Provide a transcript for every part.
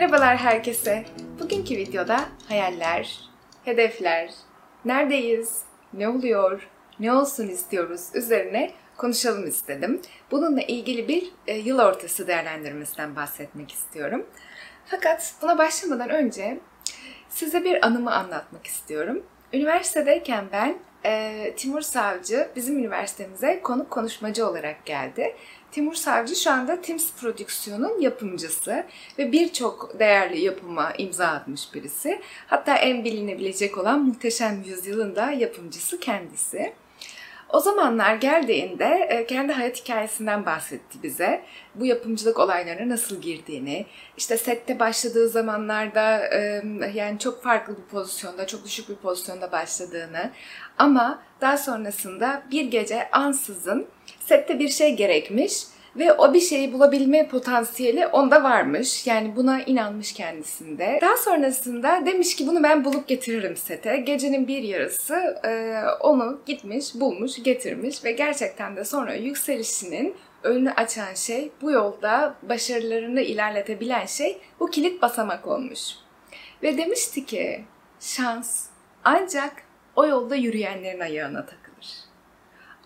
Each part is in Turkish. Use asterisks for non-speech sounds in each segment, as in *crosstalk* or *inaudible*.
Merhabalar herkese. Bugünkü videoda hayaller, hedefler, neredeyiz, ne oluyor, ne olsun istiyoruz üzerine konuşalım istedim. Bununla ilgili bir e, yıl ortası değerlendirmesinden bahsetmek istiyorum. Fakat buna başlamadan önce size bir anımı anlatmak istiyorum. Üniversitedeyken ben e, Timur Savcı bizim üniversitemize konuk konuşmacı olarak geldi. Timur Savcı şu anda Tims Prodüksiyon'un yapımcısı ve birçok değerli yapıma imza atmış birisi. Hatta en bilinebilecek olan Muhteşem Yüzyıl'ın da yapımcısı kendisi. O zamanlar geldiğinde e, kendi hayat hikayesinden bahsetti bize. Bu yapımcılık olaylarına nasıl girdiğini, işte sette başladığı zamanlarda yani çok farklı bir pozisyonda, çok düşük bir pozisyonda başladığını ama daha sonrasında bir gece ansızın sette bir şey gerekmiş ve o bir şeyi bulabilme potansiyeli onda varmış. Yani buna inanmış kendisinde. Daha sonrasında demiş ki bunu ben bulup getiririm sete. Gecenin bir yarısı e, onu gitmiş, bulmuş, getirmiş ve gerçekten de sonra yükselişinin önünü açan şey, bu yolda başarılarını ilerletebilen şey bu kilit basamak olmuş. Ve demişti ki şans ancak o yolda yürüyenlerin ayağına takılır.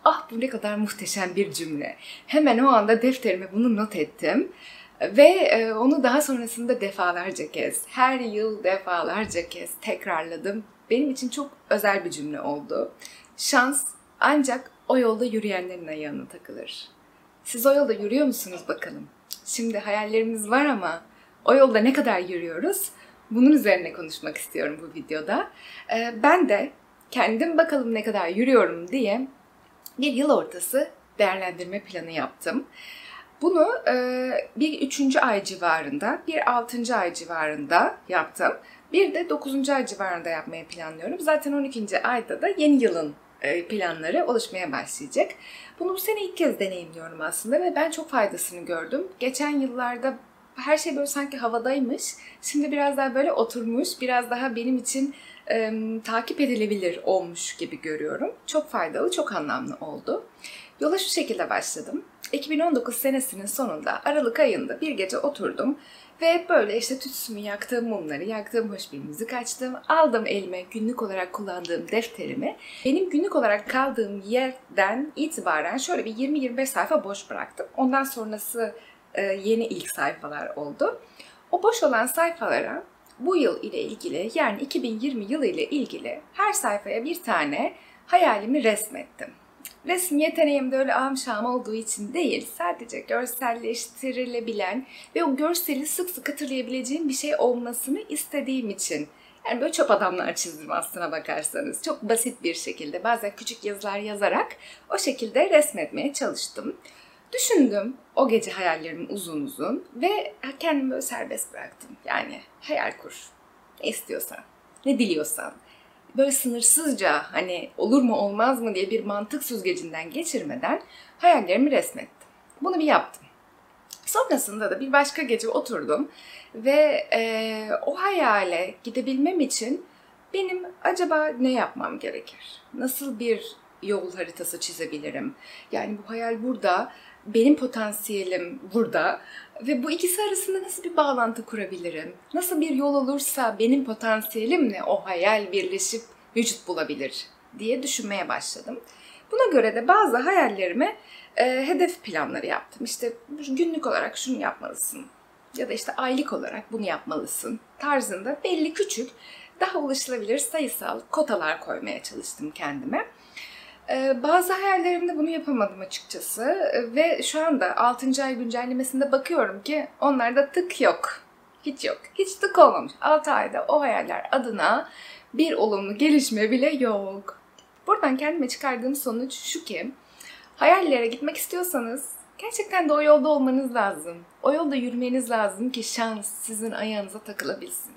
Ah bu ne kadar muhteşem bir cümle. Hemen o anda defterime bunu not ettim. Ve e, onu daha sonrasında defalarca kez, her yıl defalarca kez tekrarladım. Benim için çok özel bir cümle oldu. Şans ancak o yolda yürüyenlerin ayağına takılır. Siz o yolda yürüyor musunuz bakalım? Şimdi hayallerimiz var ama o yolda ne kadar yürüyoruz? Bunun üzerine konuşmak istiyorum bu videoda. E, ben de kendim bakalım ne kadar yürüyorum diye bir yıl ortası değerlendirme planı yaptım. Bunu e, bir üçüncü ay civarında, bir altıncı ay civarında yaptım. Bir de dokuzuncu ay civarında yapmayı planlıyorum. Zaten 12. ayda da yeni yılın e, planları oluşmaya başlayacak. Bunu bu sene ilk kez deneyimliyorum aslında ve ben çok faydasını gördüm. Geçen yıllarda her şey böyle sanki havadaymış. Şimdi biraz daha böyle oturmuş, biraz daha benim için e, takip edilebilir olmuş gibi görüyorum. Çok faydalı, çok anlamlı oldu. Yola şu şekilde başladım. 2019 senesinin sonunda Aralık ayında bir gece oturdum ve böyle işte tütsümü yaktığım mumları, yaktığım hoş bir müzik açtım. Aldım elime günlük olarak kullandığım defterimi. Benim günlük olarak kaldığım yerden itibaren şöyle bir 20-25 sayfa boş bıraktım. Ondan sonrası e, yeni ilk sayfalar oldu. O boş olan sayfalara bu yıl ile ilgili yani 2020 yılı ile ilgili her sayfaya bir tane hayalimi resmettim. Resim yeteneğim de öyle amşam olduğu için değil, sadece görselleştirilebilen ve o görseli sık sık hatırlayabileceğim bir şey olmasını istediğim için. Yani böyle çöp adamlar çizdim aslına bakarsanız. Çok basit bir şekilde, bazen küçük yazılar yazarak o şekilde resmetmeye çalıştım. Düşündüm o gece hayallerimi uzun uzun ve kendimi böyle serbest bıraktım. Yani hayal kur. Ne istiyorsan, ne diliyorsan. Böyle sınırsızca hani olur mu olmaz mı diye bir mantık süzgecinden geçirmeden hayallerimi resmettim. Bunu bir yaptım. Sonrasında da bir başka gece oturdum ve e, o hayale gidebilmem için benim acaba ne yapmam gerekir? Nasıl bir yol haritası çizebilirim? Yani bu hayal burada benim potansiyelim burada ve bu ikisi arasında nasıl bir bağlantı kurabilirim? Nasıl bir yol olursa benim potansiyelimle o hayal birleşip vücut bulabilir diye düşünmeye başladım. Buna göre de bazı hayallerime e, hedef planları yaptım. İşte günlük olarak şunu yapmalısın ya da işte aylık olarak bunu yapmalısın tarzında belli küçük daha ulaşılabilir sayısal kotalar koymaya çalıştım kendime. Ee, bazı hayallerimde bunu yapamadım açıkçası ee, ve şu anda 6. ay güncellemesinde bakıyorum ki onlarda tık yok. Hiç yok. Hiç tık olmamış. 6 ayda o hayaller adına bir olumlu gelişme bile yok. Buradan kendime çıkardığım sonuç şu ki hayallere gitmek istiyorsanız gerçekten de o yolda olmanız lazım. O yolda yürümeniz lazım ki şans sizin ayağınıza takılabilsin.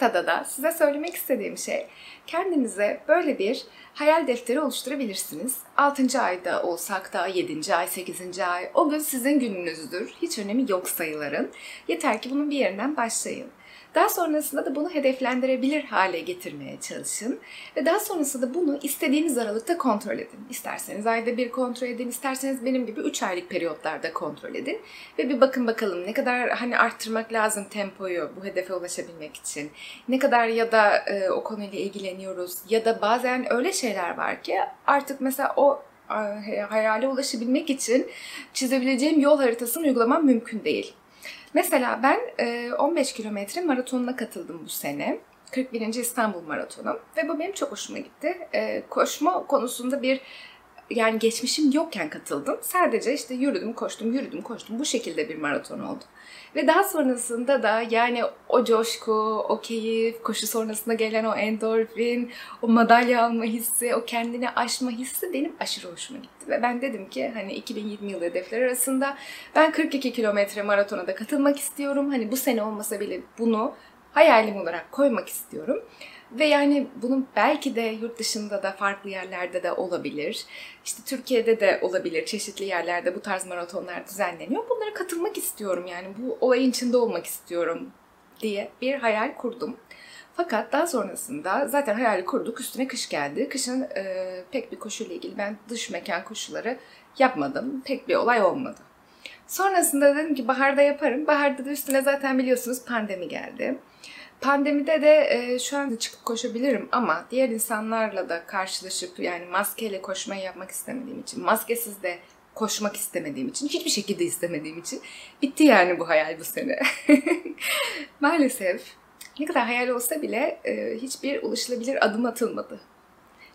Noktada da size söylemek istediğim şey kendinize böyle bir hayal defteri oluşturabilirsiniz. 6. ayda olsak da 7. ay, 8. ay o gün sizin gününüzdür. Hiç önemi yok sayıların. Yeter ki bunun bir yerinden başlayın. Daha sonrasında da bunu hedeflendirebilir hale getirmeye çalışın. Ve daha sonrasında bunu istediğiniz aralıkta kontrol edin. İsterseniz ayda bir kontrol edin, isterseniz benim gibi 3 aylık periyotlarda kontrol edin. Ve bir bakın bakalım ne kadar hani arttırmak lazım tempoyu bu hedefe ulaşabilmek için. Ne kadar ya da e, o konuyla ilgileniyoruz ya da bazen öyle şeyler var ki artık mesela o hayale ulaşabilmek için çizebileceğim yol haritasını uygulamam mümkün değil. Mesela ben 15 kilometre maratonuna katıldım bu sene. 41. İstanbul Maratonu ve bu benim çok hoşuma gitti. Koşma konusunda bir yani geçmişim yokken katıldım. Sadece işte yürüdüm, koştum, yürüdüm, koştum. Bu şekilde bir maraton oldu. Ve daha sonrasında da yani o coşku, o keyif, koşu sonrasında gelen o endorfin, o madalya alma hissi, o kendini aşma hissi benim aşırı hoşuma gitti. Ve ben dedim ki hani 2020 yılı hedefler arasında ben 42 kilometre maratona da katılmak istiyorum. Hani bu sene olmasa bile bunu hayalim olarak koymak istiyorum. Ve yani bunun belki de yurt dışında da farklı yerlerde de olabilir. İşte Türkiye'de de olabilir. Çeşitli yerlerde bu tarz maratonlar düzenleniyor. Bunlara katılmak istiyorum yani. Bu olayın içinde olmak istiyorum diye bir hayal kurdum. Fakat daha sonrasında zaten hayali kurduk. Üstüne kış geldi. Kışın e, pek bir koşuyla ilgili ben dış mekan koşuları yapmadım. Pek bir olay olmadı. Sonrasında dedim ki baharda yaparım. Baharda da üstüne zaten biliyorsunuz pandemi geldi. Pandemide de e, şu an çıkıp koşabilirim ama diğer insanlarla da karşılaşıp yani maskeyle koşmayı yapmak istemediğim için, maskesiz de koşmak istemediğim için, hiçbir şekilde istemediğim için bitti yani bu hayal bu sene. *laughs* Maalesef ne kadar hayal olsa bile e, hiçbir ulaşılabilir adım atılmadı.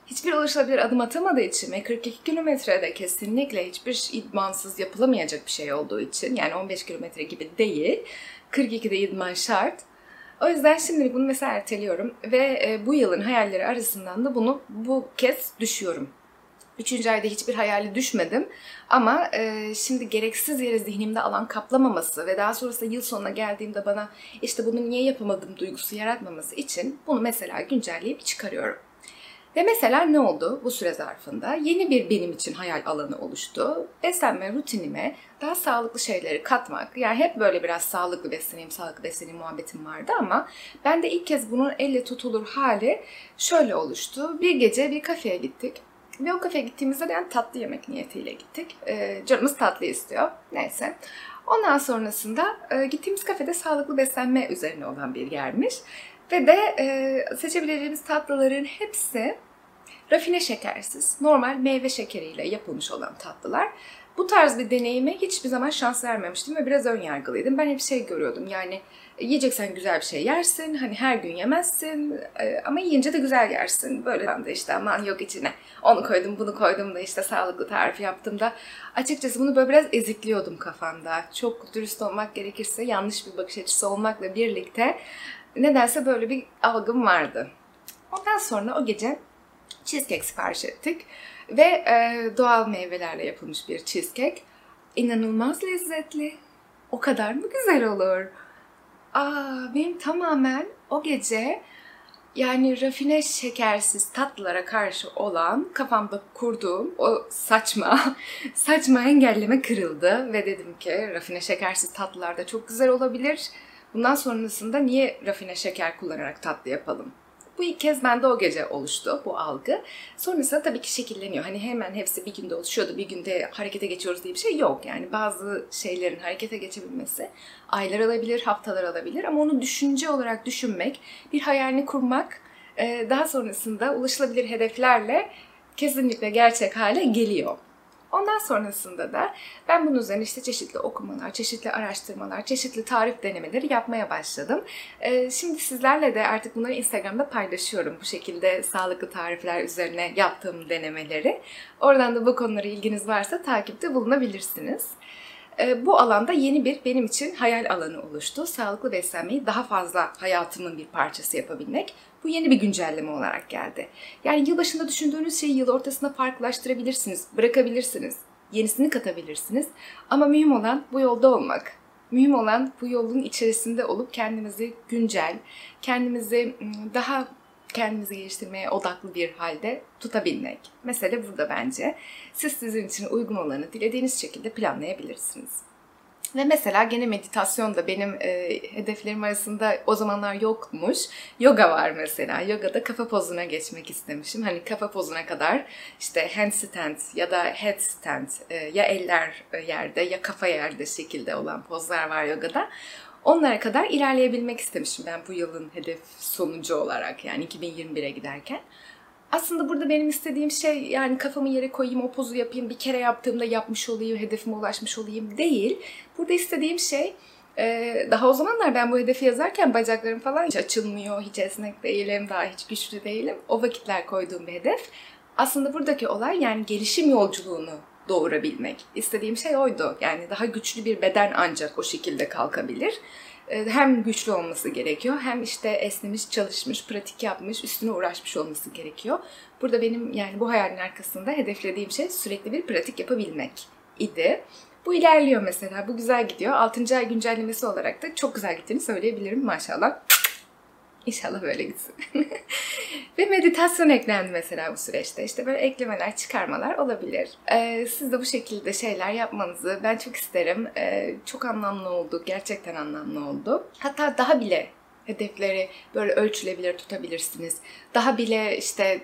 Hiçbir ulaşılabilir adım atamadığı için ve 42 kilometrede kesinlikle hiçbir idmansız yapılamayacak bir şey olduğu için yani 15 kilometre gibi değil 42'de idman şart o yüzden şimdilik bunu mesela erteliyorum ve e, bu yılın hayalleri arasından da bunu bu kez düşüyorum. Üçüncü ayda hiçbir hayali düşmedim ama e, şimdi gereksiz yere zihnimde alan kaplamaması ve daha sonrasında yıl sonuna geldiğimde bana işte bunu niye yapamadım duygusu yaratmaması için bunu mesela güncelleyip çıkarıyorum. Ve mesela ne oldu bu süre zarfında? Yeni bir benim için hayal alanı oluştu. Beslenme rutinime daha sağlıklı şeyleri katmak. Yani hep böyle biraz sağlıklı besleneyim, sağlıklı besleneyim muhabbetim vardı ama ben de ilk kez bunun elle tutulur hali şöyle oluştu. Bir gece bir kafeye gittik. Ve o kafeye gittiğimizde de yani tatlı yemek niyetiyle gittik. Ee, canımız tatlı istiyor. Neyse. Ondan sonrasında e, gittiğimiz kafede sağlıklı beslenme üzerine olan bir yermiş. Ve de e, seçebileceğimiz tatlıların hepsi rafine şekersiz, normal meyve şekeriyle yapılmış olan tatlılar. Bu tarz bir deneyime hiçbir zaman şans vermemiştim ve biraz ön yargılıydım. Ben hep şey görüyordum yani yiyeceksen güzel bir şey yersin, hani her gün yemezsin e, ama yiyince de güzel yersin. Böyle ben de işte aman yok içine onu koydum bunu koydum da işte sağlıklı tarif yaptım da açıkçası bunu böyle biraz ezikliyordum kafamda. Çok dürüst olmak gerekirse yanlış bir bakış açısı olmakla birlikte nedense böyle bir algım vardı. Ondan sonra o gece cheesecake sipariş ettik. Ve e, doğal meyvelerle yapılmış bir cheesecake. İnanılmaz lezzetli. O kadar mı güzel olur? Aa, benim tamamen o gece yani rafine şekersiz tatlılara karşı olan kafamda kurduğum o saçma *laughs* saçma engelleme kırıldı ve dedim ki rafine şekersiz tatlılar da çok güzel olabilir. Bundan sonrasında niye rafine şeker kullanarak tatlı yapalım? Bu ilk kez bende o gece oluştu bu algı. Sonrasında tabii ki şekilleniyor. Hani hemen hepsi bir günde oluşuyordu, bir günde harekete geçiyoruz diye bir şey yok. Yani bazı şeylerin harekete geçebilmesi aylar alabilir, haftalar alabilir ama onu düşünce olarak düşünmek, bir hayalini kurmak, daha sonrasında ulaşılabilir hedeflerle kesinlikle gerçek hale geliyor. Ondan sonrasında da ben bunun üzerine işte çeşitli okumalar, çeşitli araştırmalar, çeşitli tarif denemeleri yapmaya başladım. Ee, şimdi sizlerle de artık bunları Instagram'da paylaşıyorum. Bu şekilde sağlıklı tarifler üzerine yaptığım denemeleri. Oradan da bu konulara ilginiz varsa takipte bulunabilirsiniz. Ee, bu alanda yeni bir benim için hayal alanı oluştu. Sağlıklı beslenmeyi daha fazla hayatımın bir parçası yapabilmek. Bu yeni bir güncelleme olarak geldi. Yani yılbaşında düşündüğünüz şeyi yıl ortasında farklılaştırabilirsiniz, bırakabilirsiniz, yenisini katabilirsiniz. Ama mühim olan bu yolda olmak. Mühim olan bu yolun içerisinde olup kendimizi güncel, kendimizi daha kendimizi geliştirmeye odaklı bir halde tutabilmek. Mesele burada bence. Siz sizin için uygun olanı dilediğiniz şekilde planlayabilirsiniz. Ve mesela gene meditasyon da benim e, hedeflerim arasında o zamanlar yokmuş. Yoga var mesela. Yogada kafa pozuna geçmek istemişim. Hani kafa pozuna kadar işte handstand ya da headstand e, ya eller yerde ya kafa yerde şekilde olan pozlar var yogada. Onlara kadar ilerleyebilmek istemişim ben bu yılın hedef sonucu olarak yani 2021'e giderken. Aslında burada benim istediğim şey yani kafamı yere koyayım, o pozu yapayım, bir kere yaptığımda yapmış olayım, hedefime ulaşmış olayım değil. Burada istediğim şey e, daha o zamanlar ben bu hedefi yazarken bacaklarım falan hiç açılmıyor, hiç esnek değilim, daha hiç güçlü değilim. O vakitler koyduğum bir hedef. Aslında buradaki olay yani gelişim yolculuğunu doğurabilmek. İstediğim şey oydu. Yani daha güçlü bir beden ancak o şekilde kalkabilir. Ee, hem güçlü olması gerekiyor hem işte esnemiş, çalışmış, pratik yapmış, üstüne uğraşmış olması gerekiyor. Burada benim yani bu hayalin arkasında hedeflediğim şey sürekli bir pratik yapabilmek idi. Bu ilerliyor mesela. Bu güzel gidiyor. 6. ay güncellemesi olarak da çok güzel gittiğini söyleyebilirim maşallah. İnşallah böyle gitsin. *laughs* Ve meditasyon eklendi mesela bu süreçte. İşte böyle eklemeler, çıkarmalar olabilir. Ee, siz de bu şekilde şeyler yapmanızı ben çok isterim. Ee, çok anlamlı oldu. Gerçekten anlamlı oldu. Hatta daha bile hedefleri böyle ölçülebilir tutabilirsiniz. Daha bile işte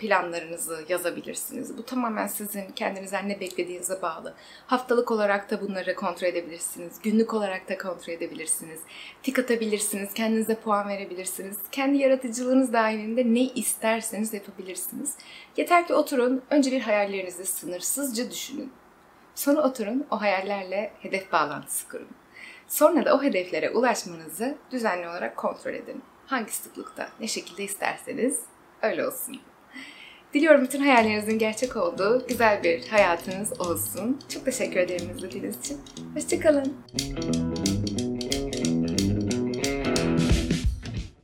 planlarınızı yazabilirsiniz. Bu tamamen sizin kendinizden ne beklediğinize bağlı. Haftalık olarak da bunları kontrol edebilirsiniz. Günlük olarak da kontrol edebilirsiniz. Tik atabilirsiniz. Kendinize puan verebilirsiniz. Kendi yaratıcılığınız dahilinde ne isterseniz yapabilirsiniz. Yeter ki oturun. Önce bir hayallerinizi sınırsızca düşünün. Sonra oturun o hayallerle hedef bağlantısı kurun. Sonra da o hedeflere ulaşmanızı düzenli olarak kontrol edin. Hangi sıklıkta, ne şekilde isterseniz öyle olsun. Diliyorum bütün hayallerinizin gerçek olduğu güzel bir hayatınız olsun. Çok teşekkür ederim izlediğiniz için. Hoşçakalın.